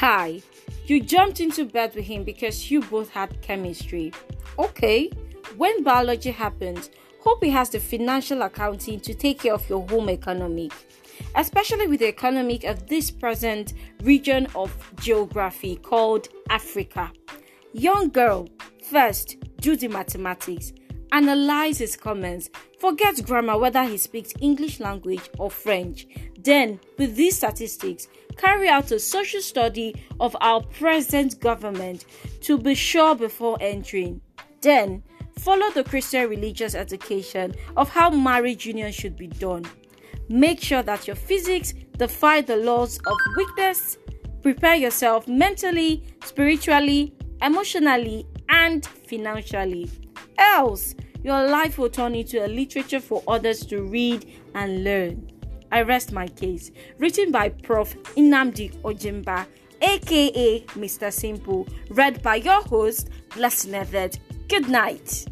Hi, you jumped into bed with him because you both had chemistry. Okay, when biology happens, hope he has the financial accounting to take care of your home economic, especially with the economic of this present region of geography called Africa. Young girl, first do the mathematics, analyze his comments, forget grammar whether he speaks English language or French. Then, with these statistics, carry out a social study of our present government to be sure before entering. Then, follow the Christian religious education of how marriage union should be done. Make sure that your physics defy the laws of weakness. Prepare yourself mentally, spiritually, emotionally, and financially. Else, your life will turn into a literature for others to read and learn. I rest my case. Written by Prof. Inamdi Ojimba, aka Mr. Simple. Read by your host, Blessed. Good night.